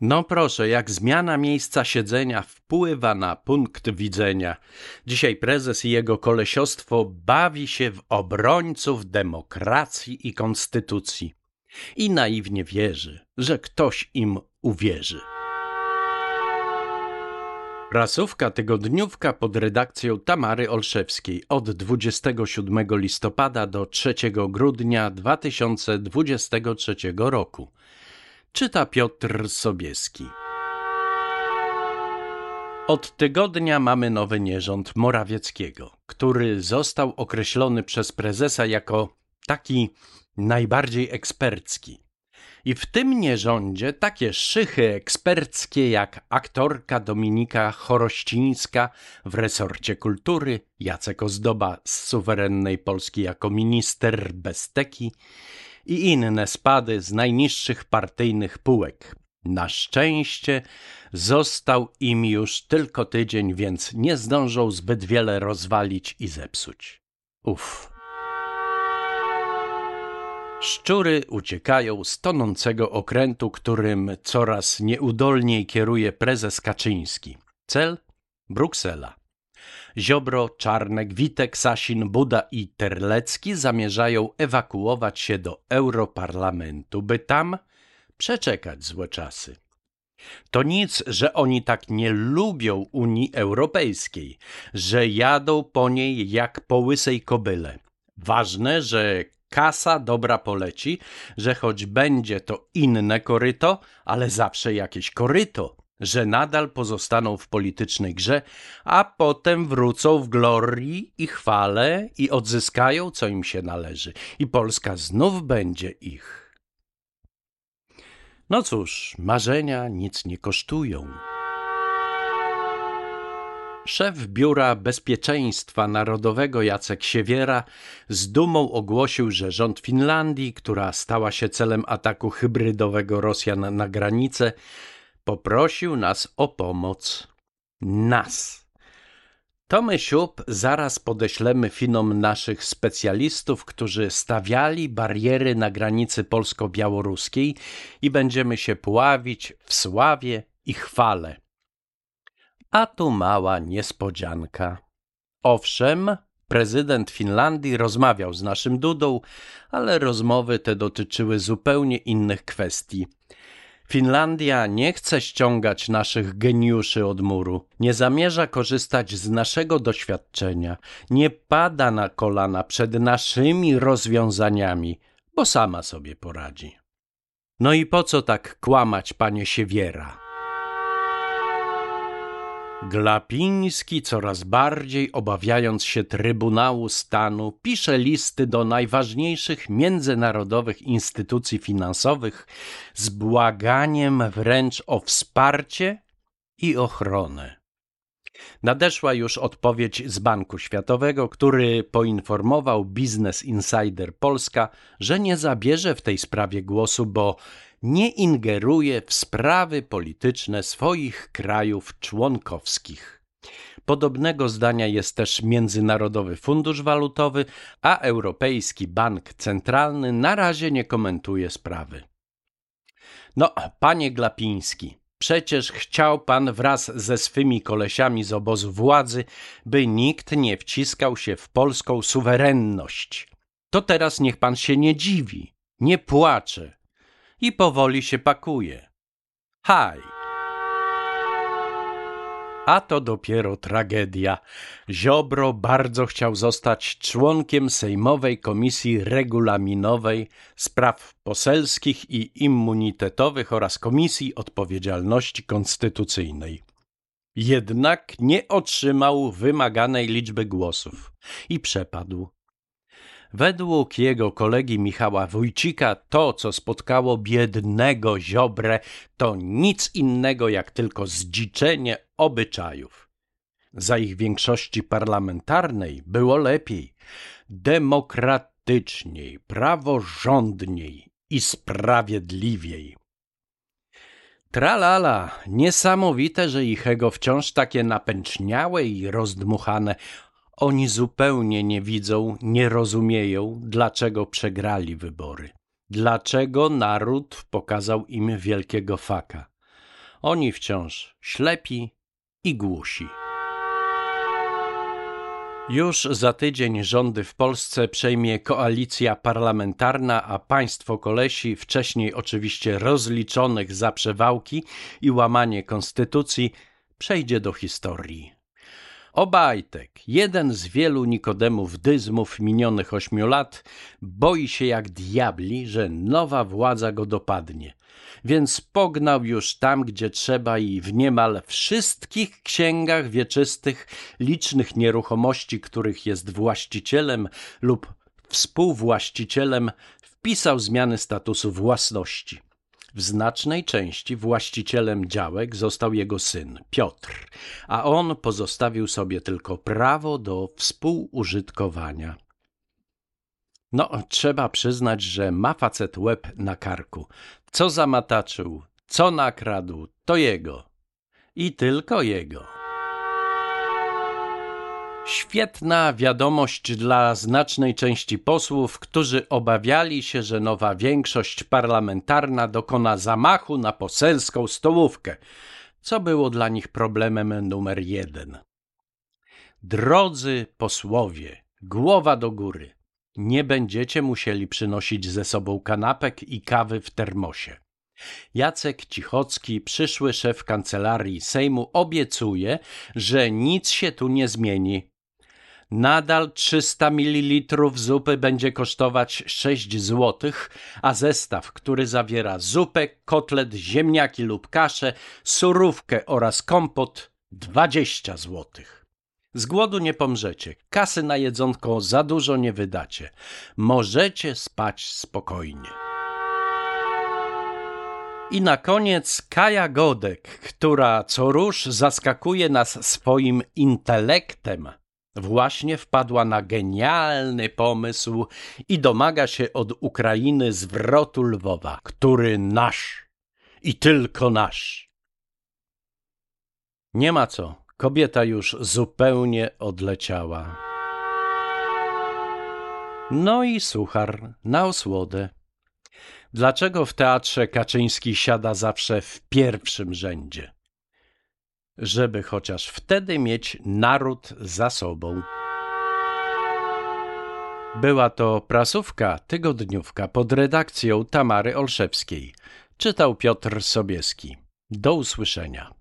No proszę, jak zmiana miejsca siedzenia wpływa na punkt widzenia. Dzisiaj prezes i jego kolesiostwo bawi się w obrońców demokracji i konstytucji i naiwnie wierzy, że ktoś im uwierzy. Prasówka tygodniówka pod redakcją Tamary Olszewskiej od 27 listopada do 3 grudnia 2023 roku. Czyta Piotr Sobieski. Od tygodnia mamy nowy nierząd Morawieckiego, który został określony przez prezesa jako taki najbardziej ekspercki. I w tym nierządzie takie szychy eksperckie jak aktorka Dominika Chorościńska w resorcie kultury, Jacek Ozdoba z suwerennej Polski jako minister Besteki i inne spady z najniższych partyjnych półek. Na szczęście został im już tylko tydzień, więc nie zdążą zbyt wiele rozwalić i zepsuć. Uff. Szczury uciekają z tonącego okrętu, którym coraz nieudolniej kieruje prezes Kaczyński. Cel? Bruksela. Ziobro, Czarnek, Witek, Sasin, Buda i Terlecki zamierzają ewakuować się do Europarlamentu, by tam przeczekać złe czasy. To nic, że oni tak nie lubią Unii Europejskiej, że jadą po niej jak po łysej kobyle. Ważne, że kasa dobra poleci, że choć będzie to inne koryto, ale zawsze jakieś koryto, że nadal pozostaną w politycznej grze, a potem wrócą w glorii i chwale i odzyskają, co im się należy. I Polska znów będzie ich. No cóż, marzenia nic nie kosztują. Szef Biura Bezpieczeństwa Narodowego Jacek Siewiera z dumą ogłosił, że rząd Finlandii, która stała się celem ataku hybrydowego Rosjan na granicę, poprosił nas o pomoc. Nas. To my siup zaraz podeślemy Finom naszych specjalistów, którzy stawiali bariery na granicy polsko-białoruskiej i będziemy się pławić w sławie i chwale. A tu mała niespodzianka. Owszem, prezydent Finlandii rozmawiał z naszym Dudą, ale rozmowy te dotyczyły zupełnie innych kwestii. Finlandia nie chce ściągać naszych geniuszy od muru, nie zamierza korzystać z naszego doświadczenia, nie pada na kolana przed naszymi rozwiązaniami, bo sama sobie poradzi. No i po co tak kłamać, panie Siewiera? Glapiński, coraz bardziej obawiając się Trybunału Stanu, pisze listy do najważniejszych międzynarodowych instytucji finansowych z błaganiem wręcz o wsparcie i ochronę. Nadeszła już odpowiedź z Banku Światowego, który poinformował Business Insider Polska, że nie zabierze w tej sprawie głosu, bo nie ingeruje w sprawy polityczne swoich krajów członkowskich. Podobnego zdania jest też Międzynarodowy Fundusz Walutowy, a Europejski Bank Centralny na razie nie komentuje sprawy. No, panie Glapiński, przecież chciał pan wraz ze swymi kolesiami z obozu władzy, by nikt nie wciskał się w polską suwerenność. To teraz niech pan się nie dziwi, nie płacze, i powoli się pakuje. Haj! A to dopiero tragedia. Ziobro bardzo chciał zostać członkiem Sejmowej Komisji Regulaminowej Spraw Poselskich i Immunitetowych oraz Komisji Odpowiedzialności Konstytucyjnej. Jednak nie otrzymał wymaganej liczby głosów i przepadł. Według jego kolegi Michała Wójcika to, co spotkało biednego Ziobrę, to nic innego jak tylko zdziczenie obyczajów. Za ich większości parlamentarnej było lepiej, demokratyczniej, praworządniej i sprawiedliwiej. Tralala, niesamowite, że ich ego wciąż takie napęczniałe i rozdmuchane, oni zupełnie nie widzą, nie rozumieją, dlaczego przegrali wybory. Dlaczego naród pokazał im wielkiego faka. Oni wciąż ślepi i głusi. Już za tydzień rządy w Polsce przejmie koalicja parlamentarna, a państwo kolesi, wcześniej oczywiście rozliczonych za przewałki i łamanie konstytucji, przejdzie do historii. Obajtek, jeden z wielu Nikodemów dyzmów minionych ośmiu lat, boi się jak diabli, że nowa władza go dopadnie. Więc pognał już tam, gdzie trzeba i w niemal wszystkich księgach wieczystych licznych nieruchomości, których jest właścicielem lub współwłaścicielem, wpisał zmiany statusu własności. W znacznej części właścicielem działek został jego syn Piotr, a on pozostawił sobie tylko prawo do współużytkowania. No, trzeba przyznać, że ma facet łeb na karku. Co zamataczył, co nakradł, to jego. I tylko jego. Świetna wiadomość dla znacznej części posłów, którzy obawiali się, że nowa większość parlamentarna dokona zamachu na poselską stołówkę, co było dla nich problemem numer jeden. Drodzy posłowie, głowa do góry, nie będziecie musieli przynosić ze sobą kanapek i kawy w termosie. Jacek Cichocki, przyszły szef kancelarii Sejmu, obiecuje, że nic się tu nie zmieni, Nadal 300 ml zupy będzie kosztować 6 zł, a zestaw, który zawiera zupę, kotlet, ziemniaki lub kaszę, surówkę oraz kompot 20 zł. Z głodu nie pomrzecie, kasy na jedzonko za dużo nie wydacie. Możecie spać spokojnie. I na koniec Kaja Godek, która co rusz zaskakuje nas swoim intelektem właśnie wpadła na genialny pomysł i domaga się od Ukrainy zwrotu Lwowa, który nasz i tylko nasz. Nie ma co, kobieta już zupełnie odleciała. No i suchar na osłodę. Dlaczego w teatrze Kaczyński siada zawsze w pierwszym rzędzie? Żeby chociaż wtedy mieć naród za sobą. Była to prasówka, tygodniówka pod redakcją Tamary Olszewskiej. Czytał Piotr Sobieski. Do usłyszenia.